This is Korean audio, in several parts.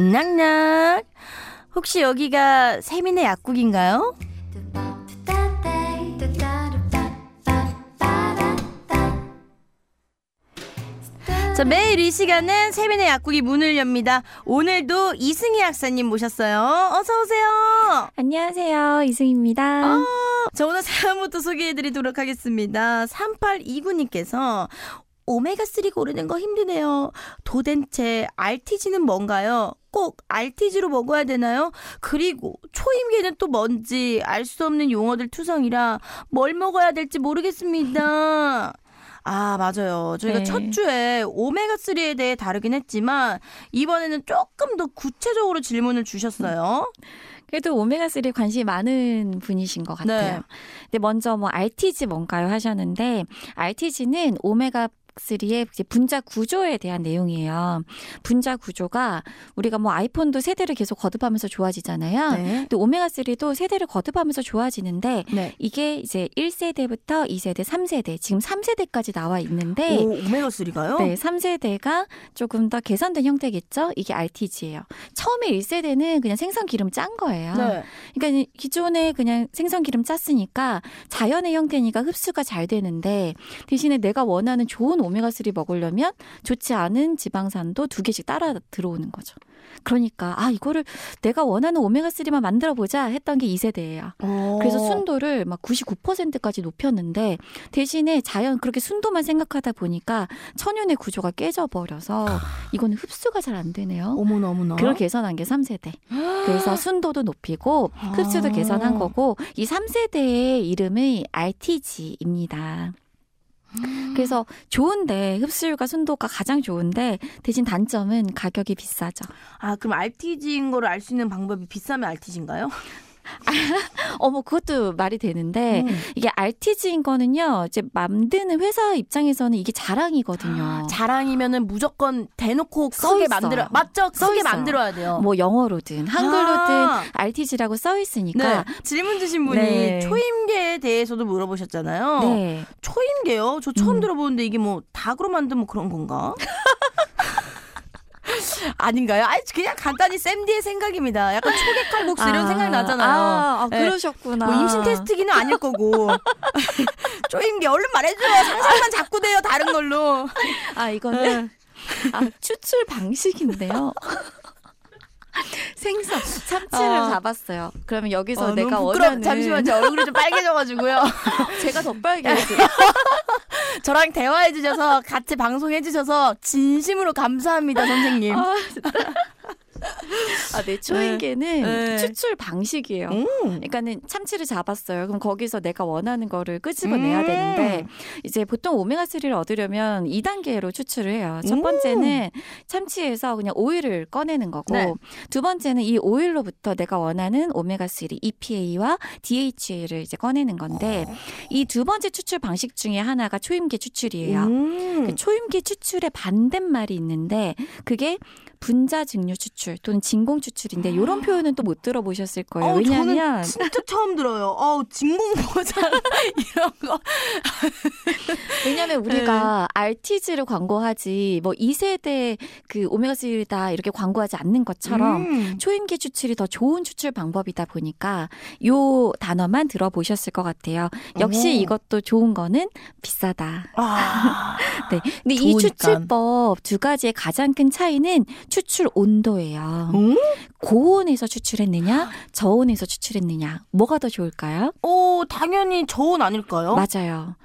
낙낙. 혹시 여기가 세민의 약국인가요? 자, 매일 이 시간은 세민의 약국이 문을 엽니다. 오늘도 이승희 약사님 모셨어요. 어서 오세요. 안녕하세요. 이승입니다. 아, 자, 오늘 사연부터 소개해드리도록 하겠습니다. 3829님께서 오메가3 고르는 거 힘드네요. 도대체 RTG는 뭔가요? 꼭 RTG로 먹어야 되나요? 그리고 초임계는 또 뭔지 알 수 없는 용어들 투성이라 뭘 먹어야 될지 모르겠습니다. 아, 맞아요. 저희가 네. 첫 주에 오메가3에 대해 다루긴 했지만, 이번에는 조금 더 구체적으로 질문을 주셨어요. 그래도 오메가3에 관심이 많은 분이신 것 같아요. 네. 근데 먼저 뭐 RTG 뭔가요 하셨는데 RTG는 오메가 3의 이제 분자 구조에 대한 내용이에요. 분자 구조가 우리가 뭐 아이폰도 세대를 계속 거듭하면서 좋아지잖아요. 네. 근데 오메가3도 세대를 거듭하면서 좋아지는데 네. 이게 이제 1세대부터 2세대, 3세대, 지금 3세대까지 나와 있는데 오, 오메가3가요? 네, 3세대가 조금 더 개선된 형태겠죠? 이게 RTG예요. 처음에 1세대는 그냥 생선 기름 짠 거예요. 네. 그러니까 기존에 그냥 생선 기름 짰으니까 자연의 형태니까 흡수가 잘 되는데 대신에 내가 원하는 좋은 오메가3 먹으려면 좋지 않은 지방산도 두 개씩 따라 들어오는 거죠. 그러니까 아 이거를 내가 원하는 오메가3만 만들어 보자 했던 게 2세대예요. 그래서 어. 순도를 막 99%까지 높였는데 대신에 자연 그렇게 순도만 생각하다 보니까 천연의 구조가 깨져 버려서 이거는 흡수가 잘 안 되네요. 어머나 어머나. 그걸 개선한 게 3세대. 그래서 순도도 높이고 흡수도 아. 개선한 거고 이 3세대의 이름이 RTG입니다. 그래서 좋은데 흡수율과 순도가 가장 좋은데 대신 단점은 가격이 비싸죠. 아 그럼 RTG인 거를 알수 있는 방법이 비싸면 RTG인가요? 어머 그것도 말이 되는데 음. 이게 RTG인 거는요. 이제 만드는 회사 입장에서는 이게 자랑이거든요. 자랑이면은 무조건 대놓고 써 크게. 만들어 맞죠? 써 크게. 만들어야 돼요. 뭐 영어로든 한글로든 아. RTG라고 써 있으니까 네. 질문 주신 분이 네. 초임계에 대해서도 물어보셨잖아요. 네. 초임계요? 저 처음 음. 들어보는데 이게 뭐 닭으로 만든 뭐 그런 건가? 아닌가요? 아니 그냥 간단히 쌤디의 생각입니다. 약간 초계 칼국수 이런 생각이 나잖아요. 아, 아, 네. 그러셨구나. 뭐 임신 테스트기는 아닐 거고. 쪼임게 얼른 말해줘. 상상만 자꾸 돼요. 다른 걸로. 아 이거는 아, 추출 방식인데요. 생선 참치를 아. 잡았어요. 그러면 여기서 어, 내가. 원하는 잠시만 제 얼굴이 좀 빨개져가지고요. 제가 더 빨개지. 저랑 대화해 주셔서 같이 방송해 주셔서 진심으로 감사합니다, 선생님. 아. 아, 내 초인계는 네. 추출 방식이에요. 음. 그러니까는 참치를 잡았어요. 그럼 거기서 내가 원하는 거를 끄집어내야 음. 되는데 이제 보통 오메가3를 얻으려면 2단계로 추출을 해요. 첫 음. 번째는 참치에서 그냥 오일을 꺼내는 거고 네. 두 번째는 이 오일로부터 내가 원하는 오메가3 EPA와 DHA를 이제 꺼내는 건데 이 두 번째 추출 방식 중에 하나가 초임계 추출이에요. 음. 그 초임계 추출의 반대말이 있는데 그게 분자 증류 추출 또는 진공 추출인데 이런 표현은 또 못 들어보셨을 거예요. 어우, 왜냐하면 진짜 처음 들어요. 어우, 진공 보장 이런 거. 왜냐하면 우리가 RTG를 광고하지 뭐 2세대 그 오메가 3다 이렇게 광고하지 않는 것처럼 음. 초임계 추출이 더 좋은 추출 방법이다 보니까 요 단어만 들어보셨을 것 같아요. 역시 오. 이것도 좋은 거는 비싸다. 아. 네. 근데 이 좋으니까. 추출법 두 가지의 가장 큰 차이는 추출 온도예요. 음? 고온에서 추출했느냐, 저온에서 추출했느냐, 뭐가 더 좋을까요? 오, 당연히 저온 아닐까요? 맞아요.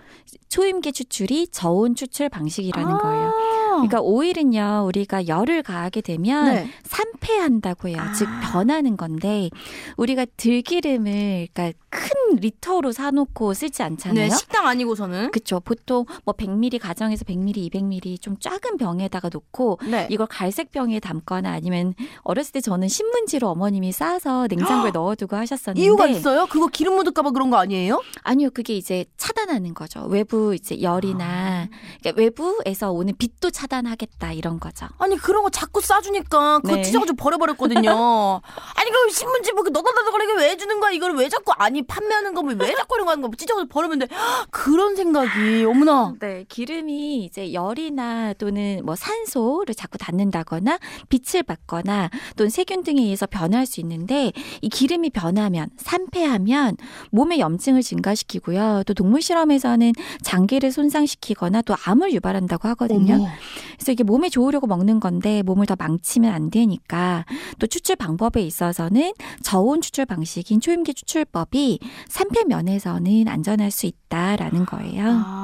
초임계 추출이 저온 추출 방식이라는 아. 거예요. 그러니까 오일은요, 우리가 열을 가하게 되면 네. 산패한다고 해요. 아. 즉 변하는 건데 우리가 들기름을 그러니까 큰 리터로 사놓고 쓰지 않잖아요. 네, 식당 아니고서는. 그렇죠. 보통 뭐 100ml 가정에서 100ml, 200ml 좀 작은 병에다가 놓고 네. 이걸 갈색 병에 담거나 아니면 어렸을 때 저는 신문지로 어머님이 싸서 냉장고에 넣어두고 하셨었는데 이유가 있어요? 그거 기름 묻을까봐 그런 거 아니에요? 아니요, 그게 이제 차단하는 거죠. 외부 이제 열이나 그러니까 외부에서 오는 빛도 차단. 차단하겠다 이런 거죠. 아니 그런 거 자꾸 싸주니까 그거 네. 찢어가지고 버려버렸거든요. 아니 그 신문지 뭐 너다다다거리게 왜 주는 거야? 이걸 왜 자꾸 아니 판매하는 거면 왜 자꾸 이런 거 하는 거 찢어가지고 버리면 돼? 그런 생각이 어머나. 네, 기름이 이제 열이나 또는 뭐 산소를 자꾸 닿는다거나 빛을 받거나 또는 세균 등에 의해서 변할 수 있는데 이 기름이 변하면 산패하면 몸의 염증을 증가시키고요. 또 동물 실험에서는 장기를 손상시키거나 또 암을 유발한다고 하거든요. 어머. 그래서 이게 몸에 좋으려고 먹는 건데 몸을 더 망치면 안 되니까 또 추출 방법에 있어서는 저온 추출 방식인 초임계 추출법이 산패 면에서는 안전할 수 있다라는 거예요. 아.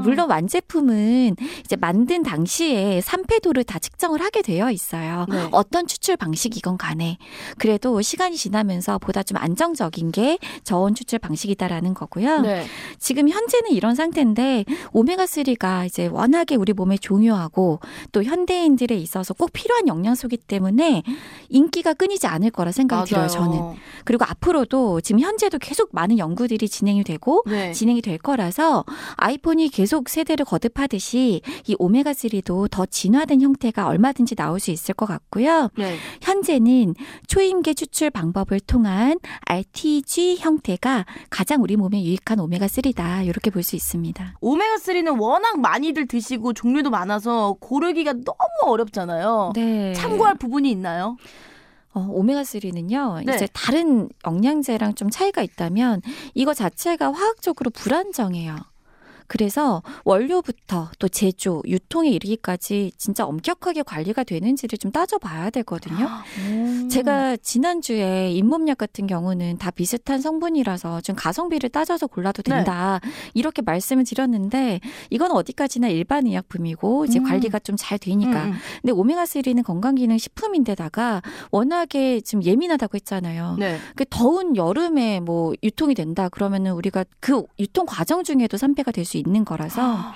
물론 완제품은 이제 만든 당시에 산패도를 다 측정을 하게 되어 있어요. 네. 어떤 추출 방식이건 간에 그래도 시간이 지나면서 보다 좀 안정적인 게 저온 추출 방식이다라는 거고요. 네. 지금 현재는 이런 상태인데 오메가 3가 이제 워낙에 우리 몸에 중요하고 또 현대인들에 있어서 꼭 필요한 영양소이기 때문에 인기가 끊이지 않을 거라 생각이 들어요, 저는. 그리고 앞으로도 지금 현재도 계속 많은 연구들이 진행이 되고 네. 진행이 될 거라서 아이폰이 계속 세대를 거듭하듯이 이 오메가3도 더 진화된 형태가 얼마든지 나올 수 있을 것 같고요. 네. 현재는 초임계 추출 방법을 통한 RTG 형태가 가장 우리 몸에 유익한 오메가3다. 이렇게 볼 수 있습니다. 오메가3는 워낙 많이들 드시고 종류도 많아서 고르기가 너무 어렵잖아요. 네. 참고할 부분이 있나요? 어, 오메가3는요, 네. 이제 다른 영양제랑 좀 차이가 있다면 이거 자체가 화학적으로 불안정해요. 그래서 원료부터 또 제조, 유통에 이르기까지 진짜 엄격하게 관리가 되는지를 좀 따져봐야 되거든요. 음. 제가 지난주에 잇몸약 같은 경우는 다 비슷한 성분이라서 좀 가성비를 따져서 골라도 네. 된다. 이렇게 말씀을 드렸는데 이건 어디까지나 일반 의약품이고 이제 음. 관리가 좀 잘 되니까. 음, 근데 오메가3는 건강기능 식품인데다가 워낙에 좀 예민하다고 했잖아요. 네. 그 더운 여름에 뭐 유통이 된다 그러면은 우리가 그 유통 과정 중에도 산패가 될 수 있는 거라서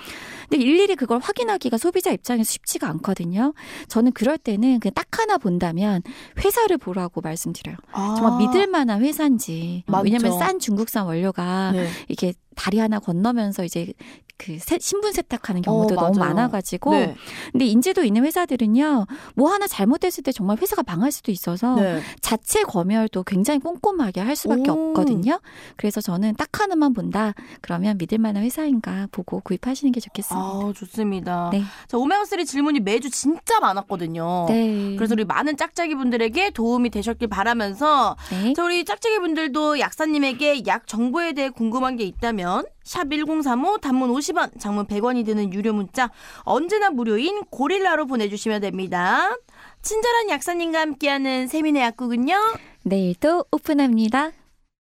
근데 일일이 그걸 확인하기가 소비자 입장에서 쉽지가 않거든요. 저는 그럴 때는 그냥 딱 하나 본다면 회사를 보라고 말씀드려요. 아. 정말 믿을 만한 회사인지. 맞죠. 왜냐면 싼 중국산 원료가 네. 이게 다리 하나 건너면서 이제 그 세- 신분 세탁하는 경우도 어, 너무. 많아가지고 네. 근데 인지도 있는 회사들은요 뭐 하나 잘못됐을 때 정말 회사가 망할 수도 있어서 네. 자체 검열도 굉장히 꼼꼼하게 할 수밖에 오. 없거든요. 그래서 저는 딱 하나만 본다. 그러면 믿을 만한 회사인가 보고 구입하시는 게 좋겠습니다. 아, 좋습니다. 네. 자, 오메가3 질문이 매주 진짜 많았거든요. 네. 그래서 우리 많은 짝짝이 분들에게 도움이 되셨길 바라면서 네. 자, 우리 짝짝이 분들도 약사님에게 약 정보에 대해 궁금한 게 있다 면 샵 1035 단문 50원, 장문 100원이 드는 유료 문자 언제나 무료인 고릴라로 보내주시면 됩니다. 친절한 약사님과 함께하는 세민의 약국은요. 내일도 오픈합니다.